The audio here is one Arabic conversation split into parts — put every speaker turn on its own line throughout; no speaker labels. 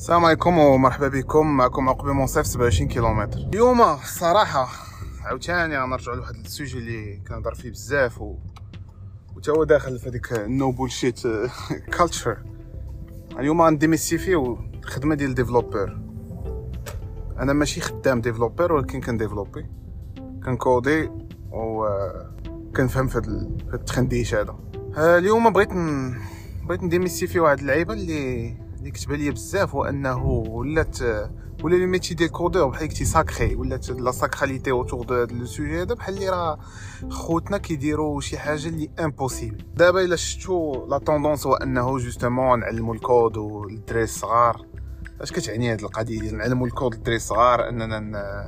السلام عليكم ومرحبا بكم. معكم عقبه منصف 27 كيلومتر. اليوم الصراحه عاوتاني غنرجعوا لواحد ال sujet اللي كنهضر فيه بزاف و وتا هو داخل في هذيك ال no bullshit culture اليوم غن démystifier الخدمه ديال développeur أنا ماشي خدام ديفلوبر ولكن كن développer. كن coder و كنفهم في هذا التخنديش هذا. اليوم بغيت ن... بغيت ن démystifier واحد اللعيبة اللي اللي كتبان ليا بزاف هو انه ولات ولا le métier ديال codeur بحال قلتي sacré ولات la sacralité autour de هذا le sujet هذا بحال اللي راه خوتنا كيديروا شي حاجة اللي impossible دابا إلا شفتوا la tendance هو أنه justement نعلموا الكود والدراري الصغار. اش كتعني هذه القضية ديال نعلموا الكود للدراري الصغار؟ أننا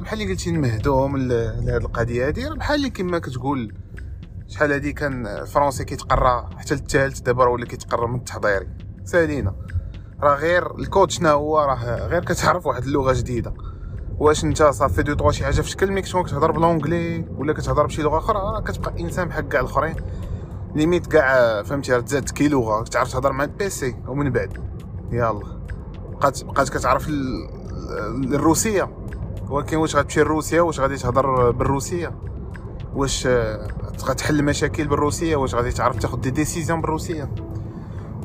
بحال اللي قلتي نمهدوهم لهذه القضية هذه بحال اللي كما كتقول شحال هادي كان الفرونسي كيتقرا حتى الثالث دابا راه ولا كيتقرا من التحضيري. سالينا. راه غير الكود شنو هو راه غير كتعرف واحد اللغة جديدة. واش انت صافي دو شي حاجة في شكل ميك شكون كتهضر بلونجلي ولا كتهضر بشي لغة أخرى راه كتبقى إنسان بحال كاع الآخرين. ليميت كاع فهمتي راه تزاد كي لغه تعرف تهضر مع البيسي ومن بعد. يلا. بقات بقات كتعرف الروسية. ولكن واش غتمشي لروسيا؟ واش غادي تهضر بالروسية؟ واش غتحل مشاكل بالروسية؟ واش غادي تعرف تاخذ des décisions بالروسية؟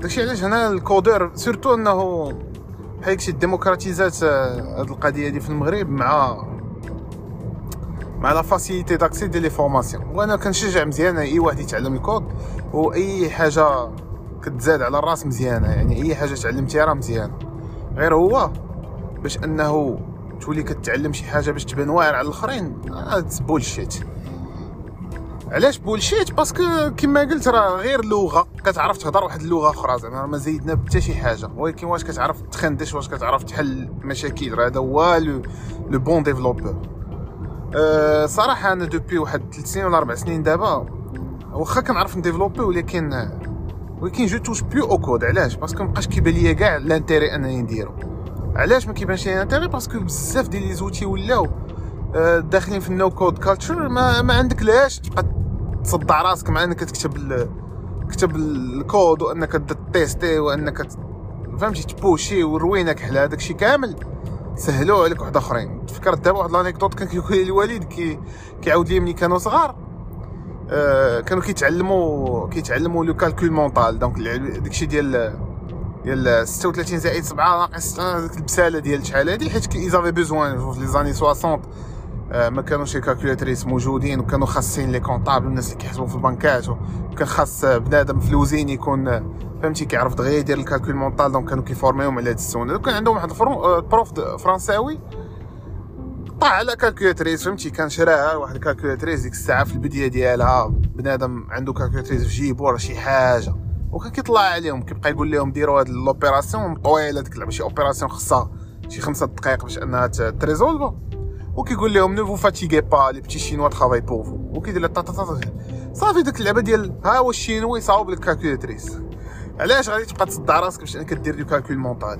داكشي علاش هنا ال coder surtout انه بحال شي démocratisa ت هاد القضية هادي في المغرب مع مع la facilité d'accès ديال les formations وأنا كنشجع مزيان أي واحد يتعلم الكود وأي حاجة كتزاد على الرأس مزيانة يعني أي حاجة تعلمتيها راه مزيانة. غير هو باش أنه تولي كتعلم شي حاجة باش تبان واعر على الآخرين هاد bullshit علاش bullshit parce que كما قلت راه غير لغه كتعرف تهضر واحد اللغة أخرى زعما ما زيدنا حتى شي حاجة. ولكن واش كتعرف تخندش؟ واش كتعرف تحل مشاكل؟ راه هذا هو le bon développeur أه صراحة أنا depuis واحد 3 سنين ولا 4 سنين دابا واخا كنعرف ن développer ولكن ولكن je touche plus au code علاش؟ parce que مابقاش كيبان ليا كاع l'intérêt أنني نديرو. علاش ما كيبانش ليا l'intérêt parce que بزاف ديال les outils ولاو أه داخلين في ال no code culture ما, ما عندك لاش تبقى تصدع راسك مع إنك تكتب كتب الكود وإنك tester وإنك فهمتي؟ ت pusher وروينك حلا الشيء كامل. سهلوه عليك واحد أخرين. تفكرت دابا واحد l'anecdote كان كيقول لي الوالد كي كيعاود لي ملي كانوا صغار. آه كانوا كيتعلموا كيتعلموا le calcul mental donc داكشي ديال ديال 36 زائد 7 ناقص ديك البسالة ديال شحال هادي حيت ils avaient besoin في les années 60 آه، ما كانوش les calculatrices موجودين وكانوا خاصين les comptables الناس اللي كيحسبوا في البنكات وكان خاص بنادم في الوزين يكون فهمتي كيعرف دغيا يدير ال calcul mental donc كانوا كي form يوهم على هاد ال sens كان عندهم واحد ال prof آه، فرنساوي طاح على calculatrice فهمتي كان شراها واحد ال calculatrice ديك الساعة في البداية ديالها. بنادم عنده calculatrice في جيبو راه شي حاجة. وكان كيطلع عليهم كيبقى يقول لهم ديروا هاد l'opération طويلة ديك اللعبه شي opération خصها شي خمسة دقائق باش أنها ت résolv ا وكيقول لهم ne vous fatiguez pas les petits Chinois travaillent pour vous وكيدير لها صافي ديك اللعبه ديال ها هو الشينوي صاوب لك calculatrice علاش غادي تبقى تصدع راسك باش انك دير du calcul mental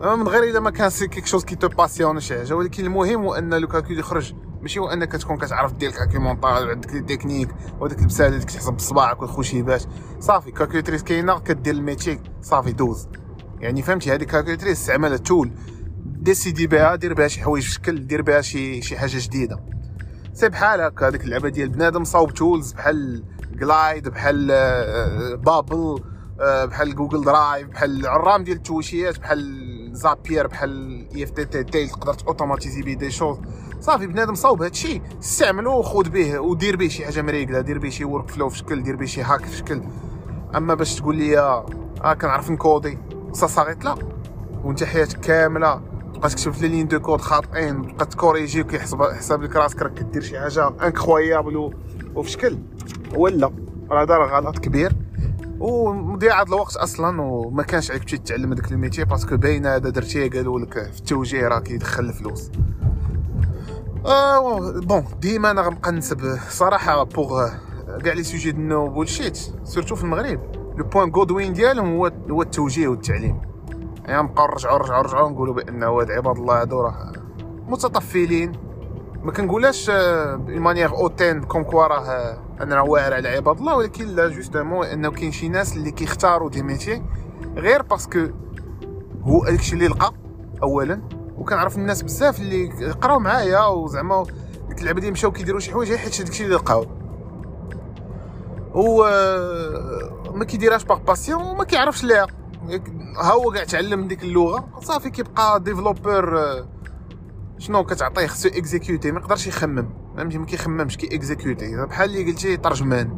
من غير الا ما كان c'est quelque chose qui te passionne شي حاجة ولكن المهم هو ان le calcul يخرج ماشي هو انك تكون كتعرف دير ال calcul mental وعندك les techniques وديك البساله اللي كتحسب بصباعك والخشيبات صافي calculatrice كاينة كدير ال métier صافي دوز يعني فهمتي هذه calculatrice استعملها tool décider بها دير بها شي حوايج في شكل دير بها شي شي حاجة جديدة. سي بحال هكا هذيك اللعبة ديال بنادم صاوب tools بحال Glide بحال Bubble آه، بحال Google Drive بحال العرام ديال التوشيات بحال Zapier بحال اي اف تي تي تي تقدر automatiser بيه des choses. صافي بنادم صاوب هادشي استعملو وخذ به ودير به شي حاجة مريقله دير به شي workflow في شكل دير به شي هاك في شكل أما باش تقول لي آه كنعرف ن coder ça s'arrête là وانت حياتك كاملة تبقى تكتب في lignes de code خاطئين تبقى ت corriger وكيحسب حساب لك راسك راك كدير شي حاجة incroyable وفي شكل. ولا راه دار غلط كبير. ومضيعة الوقت أصلا وما كانش عليك تمشي تتعلم هذاك ال métier parce que باين هذا درتيه قالوا لك في التوجيه راه كيدخل الفلوس. Ah bon ديما أنا غنبقى نسب. صراحة pour كاع les sujets de bullshit surtout في المغرب. le point Godwin ديالهم هو التوجيه والتعليم. يعني نبقاو نرجعو نرجعو نرجعو نقولوا بان هاد عباد الله هادو راه متطفلين. ما كنقولهاش une manière hautaine comme quoi راه أنا واعر على عباد الله ولكن لا justement إنه كاين شي ناس اللي كيختاروا des métiers غير parce que هو الشيء اللي لقى اولا. وكنعرف الناس بزاف اللي قراو معايا وزعما ديك اللعبة دي مشاو كيديروا شي حوايج حيت داك الشيء اللي لقاو و ما كيديرهاش par passion وما كيعرفش ليها. ها هو كاع تعلم ديك اللغة صافي كيبقى developer شنو كتعطيه خصو exécuter ما يقدرش يخمم فهمتي؟ ما كيخممش كي exécuter بحال اللي قلتي ترجمان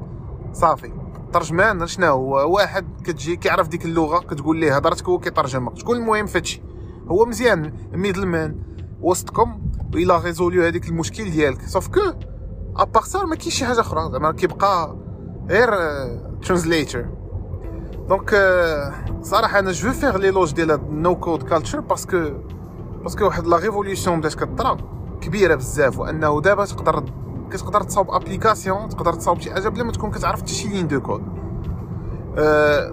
صافي. ترجمان شنو؟ هو واحد كتجي كيعرف ديك اللغة كتقول ليه هضرتك هو كيترجمها شكون المهم فهادشي هو مزيان middleman وسطكم إلى résolu هذيك المشكل ديالك. sauf que à part ça ما كاينش شي حاجة أخرى. زعما كيبقى غير translator donc صراحة أنا je fais l'éloge ديال no-code culture parce que parce que واحد la révolution بدات كطرا كبيره بزاف وانه دابا تقدر كتقدر تصاوب application تقدر تصاوب شي حاجة بلا ما تكون كتعرف حتى شي ligne de code أه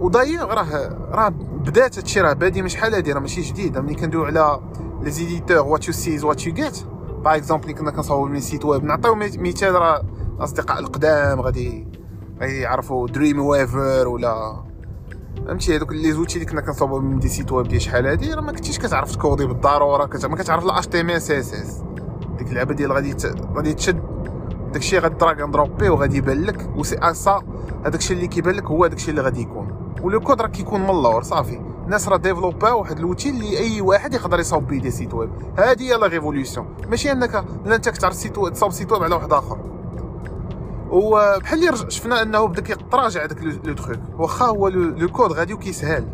ودايوغ راه راه بدات هادشي راه بادي من شحال هادي راه ماشي جديد ملي كندويو على les éditeurs what you see is what you get par exemple كنا كنصاوبو من sites web نعطيو مثال راه الاصدقاء القدام غادي يعرفوا Dreamweaver ولا. فهمتي؟ هذوك les outils اللي كنا كنصاوبو من des sites web ديال شحال هادي راه ما كنتيش كتعرف ت coder بالضرورة كت... ما كتعرف لا اش تي ام اس اس اس ديك اللعبة ديال غادي ت... غادي تشد. داكشي غادي drag and dropper وغادي يبان لك و سي اسا هذاك الشيء اللي كيبان لك هو الشيء اللي غادي يكون. و le code راه كيكون من اللور صافي. الناس راه développa واحد l'outil اللي أي واحد يقدر يصاوب بيه des sites web. هذه هي la révolution ماشي أنك لا أنت كتعرف site web تصاوب site web على واحد آخر. وبحال اللي شفنا انه بدا كيتراجع داك le truc. واخا هو le code غادي وكيسهل.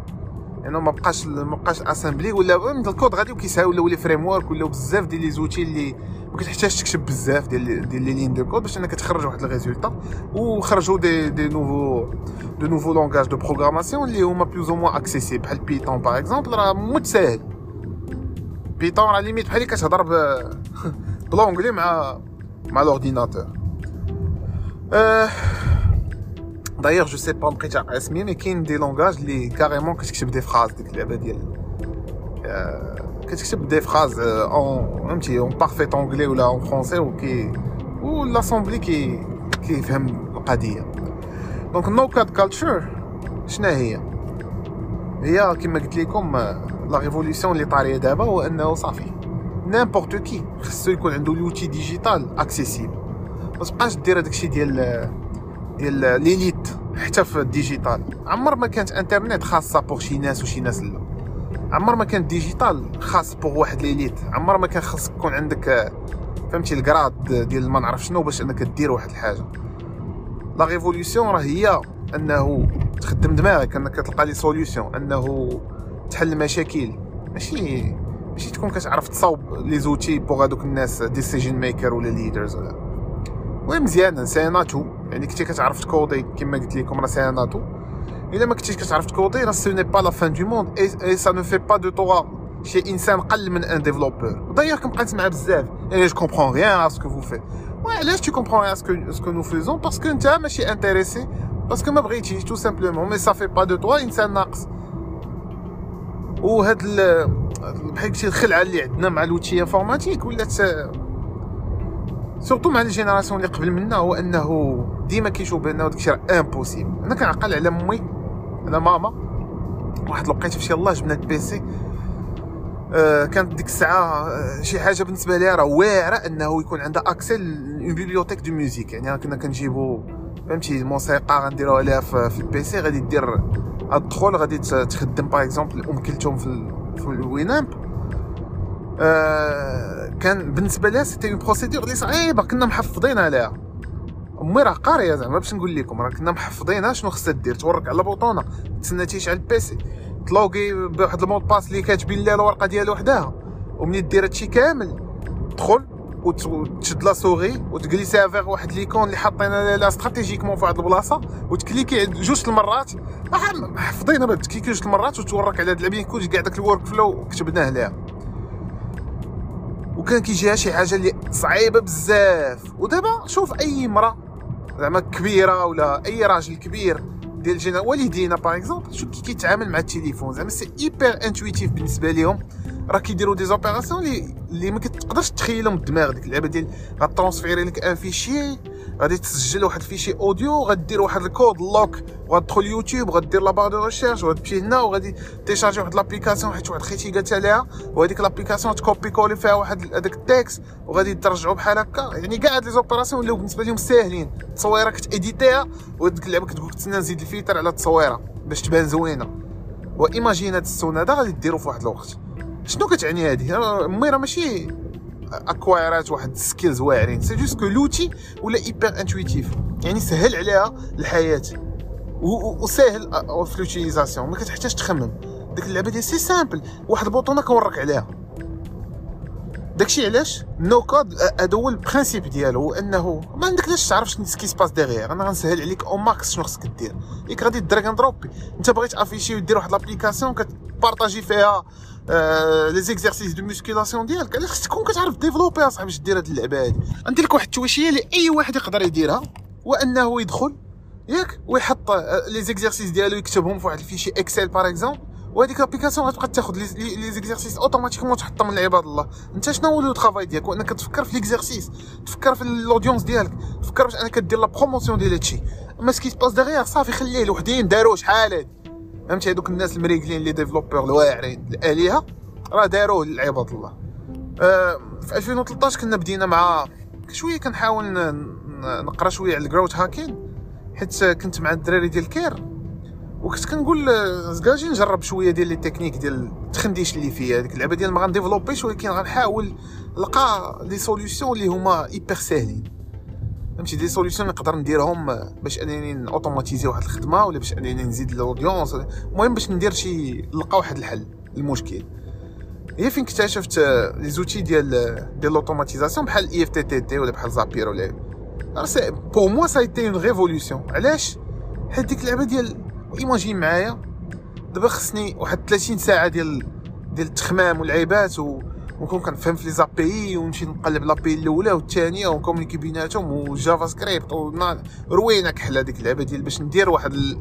يعني ما بقاش ما بقاش assembly ولا الكود غادي وكيسهل ولا و les frameworks ولا بزاف ديال les outils اللي ما كتحتاجش تكتب بزاف ديال ديال les lignes de code باش انك تخرج واحد ال résultat وخرجوا des des nouveaux de nouveaux langages de programmation اللي هما plus ou moins accessibles بحال Python par exemple راه متساهل. Python راه limite بحال اللي كتهضر ب l'anglais مع مع l'ordinateur d'ailleurs je sais pas بقيت اسمي mais كاين des langages اللي carrément كتكتب des phrases ديك اللعبه ديال كتكتب des phrases en فهمتي en parfait anglais ولا en français وكي و l'assembly كي كيفهم القضية donc no-code culture شنو هي هي كما قلت لكم la révolution اللي طاريه دابا هو انه صافي n'importe qui خصو يكون عنده l'outil digital accessible ما تبقاش دير هذاك الشيء ديال ديال l'élite حتى في ال digital. عمر ما كانت انترنت خاصة pour شي ناس وشي ناس لا. عمر ما كان digital خاص pour واحد l'élite. عمر ما كان خاصك يكون عندك فهمتي ال grade ديال ما نعرف شنو باش انك دير واحد الحاجة. la révolution راه هي أنه تخدم دماغك أنك تلقى les solutions أنه تحل مشاكل. ماشي ماشي تكون كتعرف تصاوب les outils pour هذوك الناس decision makers ولا leaders ولا. المهم مزيان c'est un atout يعني كنتي كتعرف ت coder كما قلت لكم راه c'est un atout إلا ما كنتيش كتعرف ت coder راه ce n'est pas la fin du monde et ça ne fait pas de toi شي انسان قل من un développeur d'ailleurs كنبقى نسمع بزاف et je comprends rien à ce que vous faites علاش tu comprends rien ce que ce que nous faisons parce que انت ماشي intéressé parce que ما بغيتيش tout simplement mais ça fait pas de toi انسان ناقص. وهاد بحال شي الخلعة اللي عندنا مع l'outil informatique ولات surtout مع ال génération اللي قبل منا هو انه ديما كيشوف بان داك الشيء راه impossible أنا كنعقل على امي على ماما واحد الوقيته فاش يالله جبنا ال PC آه كانت ديك الساعة آه شي حاجة بالنسبة ليها راه واعره انه يكون عندها accès à une bibliothèque de musique يعني كنا كنجيبو فهمتي الموسيقى غنديروها ليها في, ال PC غادي دير ادخل غادي تخدم par exemple ام كلثوم في, في كان بالنسبة لها c'était une procédure اللي صعيبة كنا محفظين عليها. أمي راه قارية زعما باش نقول لكم راه كنا محفظينها شنو خصها دير؟ تورك على بوطونه تسنى تيشعل ال PC تلوغي بواحد ال mot de passe اللي كاتبين لها الورقة ديالها وحدها. ومني دير هادشي كامل تدخل وتشد la souris وتجليسيها فيغ واحد l'icône اللي حاطين لها stratégiquement في واحد البلاصة وتكليكي جوج المرات. حافظينها تكليكي جوج المرات وتورك على هاد العبين كلشي كاع داك ال workflow كتبناه ليها. وكان كيجيها شي حاجة اللي صعيبة بزاف. ودابا شوف أي مراه زعما كبيرة ولا أي راجل كبير ديال جينا والدينا par exemple شوف كي كيتعامل مع التليفون زعما c'est hyper intuitif بالنسبة ليهم. راه كيديروا des opérations اللي اللي ما كتقدرش تخيلهم بالدماغ ديك اللعبة ديال غاترونسفيري لك un fichier غادي تسجل واحد ال fichier audio غدير واحد الكود لوك وغتدخل يوتيوب غدير la barre de recherche وغتمشي هنا وغادي تيشارجي واحد l'application حيت واحد خيتي قالت عليها وهذيك l'application تكوبي كولي فيها واحد هذاك ال texte وغادي ترجعو بحال هكا. يعني كاع هاد les opérations ولاو بالنسبة لهم ساهلين. التصويره كتإديتيها وديك اللعبه كتقول تسنى نزيد الفيتر على التصويرة باش تبان زوينة. و imagine هاد ال son هذا غادي ديرو في واحد الوقت. شنو كتعني هادي؟ mais راه ماشي acquire ات واحد ال skills واعرين. c'est juste que l'outil ولا hyper intuitif يعني سهل عليها الحياة. وساهل في l'utilisation ما كتحتاج تخمم. ديك اللعبة ديال c'est simple واحد البوطونه كنورك عليها. داكشي علاش؟ no code هذا هو ال principe ديالو. هو انه ما عندك لاش تعرف شنو ce qui se passe derrière أنا غنسهل عليك au max شنو خصك دير. ياك غادي drag and دروبي إنت بغيت afficher ودير واحد l'application كتبارطاجي فيها les exercices de musculation ديالك. علاش خصك تكون كتعرف développer اصاحبي باش دير هاد اللعبة هادي. غندير لك واحد التويشيه اللي أي واحد يقدر يديرها وأنه يدخل ياك ويحط les exercices ديالو يكتبهم في واحد ال fichier Excel par exemple وهذيك l'application غتبقى تاخذ les exercices automatiquement تحطهم من عباد الله. أنت شنو هو le travail ديالك؟ انك تفكر في les exercices تفكر في ال audience ديالك تفكر باش أنك دير la promotion ديال هادشي. اما ce qui se passe derrière صافي خليه الوحدين داروا شحال هادي. فهمتي؟ هذوك الناس المريقلين les développeurs الواعرين الآلهة راه داروه لعباد الله. أه في 2013 كنا بدينا مع شوية كنحاول نقرأ شوية على ال growth hacking حيت كنت مع الدراري ديال كير وكنت كنقول زكاجي نجرب شوية ديال les techniques ديال التخنديش اللي فيها هذيك اللعبة ديال ما غنديفلوبيش ولكن غنحاول نلقى des solutions اللي هما hyper ساهلين. فهمتي des solutions نقدر نديرهم باش انني اوتوماتيزي واحد الخدمه ولا باش انني نزيد ال audience المهم باش ندير شي نلقى واحد الحل المشكل هي فين اكتشفت les outils ديال ديال l'automatisation بحال اي اف تي تي تي ولا بحال Zapier ولا pour moi ça a été une révolution علاش حيت ديك اللعبه ديال imagine معايا دابا خصني واحد 30 ساعه ديال ديال التخمام والعيبات و ونكون كنفهم في les API ونمشي نقلب l'API الأولى والثانيه ونكومونيكي بيناتهم و JavaScript. روينه كحله ديك اللعبة ديال باش ندير واحد ال...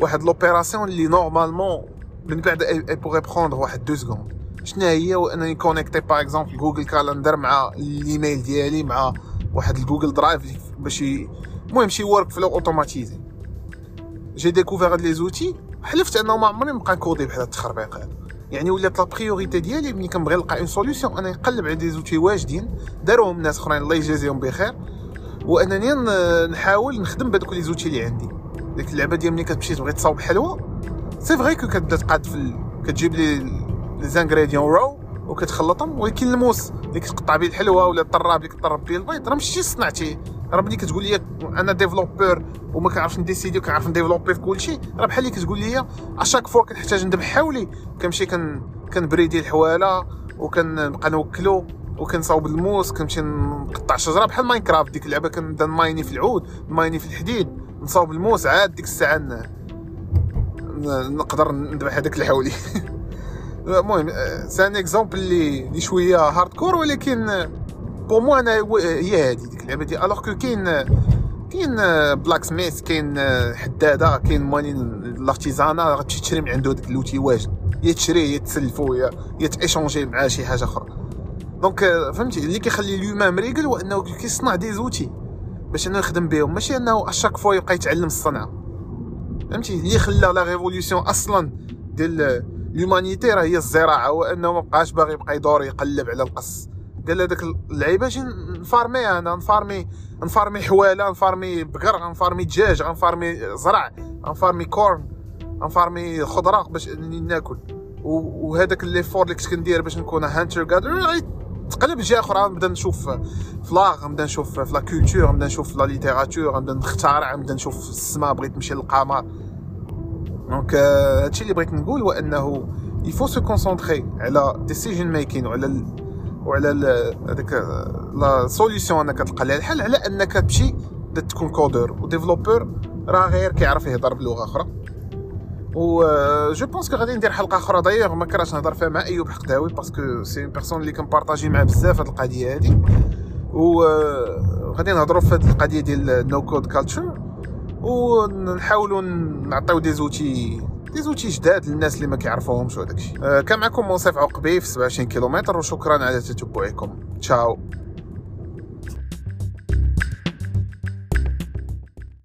واحد l'opération اللي normalement من بعد elle pourrait prendre واحد deux secondes شنو هي؟ وانني كونيكتي par exemple Google Calendar مع الايميل ديالي مع واحد ال Google Drive باش المهم شي workflow automatisé j'ai découvert هاد les outils حلفت انه ما عمري نبقى نكودي بحال هاد التخربيق هذا يعني ولات la priorité ديالي ملي كنبغي نلقى une solution أنا نقلب على des outils واجدين. داروهم ناس أخرين الله يجازيهم بخير. وأنني نحاول نخدم بهذوك les outils اللي عندي. ديك اللعبة ديال ملي كتمشي تبغي تصاوب حلوة c'est vrai que كتبدا تقاد في ال... كتجيب لي les ingrédients رو وكتخلطهم. ولكن الموس اللي كتقطع به الحلوة ولا الطراب اللي كطرب به البيض راه ماشي صنعتي راه ملي كتقول لي أنا développeur وما كنعرفش نديسيدي وكنعرف نديفلوبي في كل شيء راه بحال اللي كتقول لي à chaque fois كنحتاج ندب حولي كنمشي كن كنبريدي الحواله وكنبقى نوكلو وكنصاوب الموس كنمشي نقطع شجرة. بحال Minecraft ديك اللعبة كنبدا نمايني في العود نمايني في الحديد نصاوب الموس عاد ديك الساعة نقدر نذبح هذاك الحولي. المهم c'est un exemple اللي اللي شوية hardcore ولكن pour moi أنا هي هذه ديك اللعبه dès lors que كاين كاين blacksmith كاين حداده كاين موالين l'artisanat غتمشي تشري من عنده داك l'outil واجد يا تشريه يا تسلفو يا يا تايشونجي معاه شي حاجة أخرى donc فهمتي اللي كيخلي اليوم مريقل هو انه كيصنع des outils باش انه يخدم بهم ماشي انه à chaque fois يبقى يتعلم الصنعه فهمتي اللي خلى la révolution أصلا ديال l'humanité راه هي الزراعه هو انه ما باغي يبقى يدور يقلب على القنص قال هذاك اللعيبة أجي نفارمي أنا نفارمي نفارمي حوالة نفارمي بقر نفارمي دجاج نفارمي زرع نفارمي corn نفارمي خضره باش ناكل. وهذاك l'effort اللي كنت كندير باش نكون hunter غادر تقلب جهة أخرى. نبدا نشوف في l'art نبدا نشوف في la culture نبدا نشوف في la littérature نبدا نخترع نبدا نشوف في السماء بغيت نمشي للقمر. دونك هادشي اللي بغيت نقول هو إنه il faut se concentrer على decision making وعلى وعلى هذاك la solution أنك تلقى. لها الحل على أنك تمشي تكون codeur و développeur راه غير كيعرف يهضر بلغة أخرى. و je pense que غادي ندير حلقة أخرى. دايوغ ما كراش نهضر فيها مع أيوب حقداوي parce que c'est une personne اللي كن partager معاه بزاف هاد القضية هادي. و غادي نهضروا في هاد القضية ديال no code culture ونحاولوا نعطيو دي زوتي دي زوتي جداد للناس اللي ما كيعرفوهمش وداكشي أه كان معكم منصف عقبي في 27 كيلومتر وشكرا على تتبعكم. تشاو.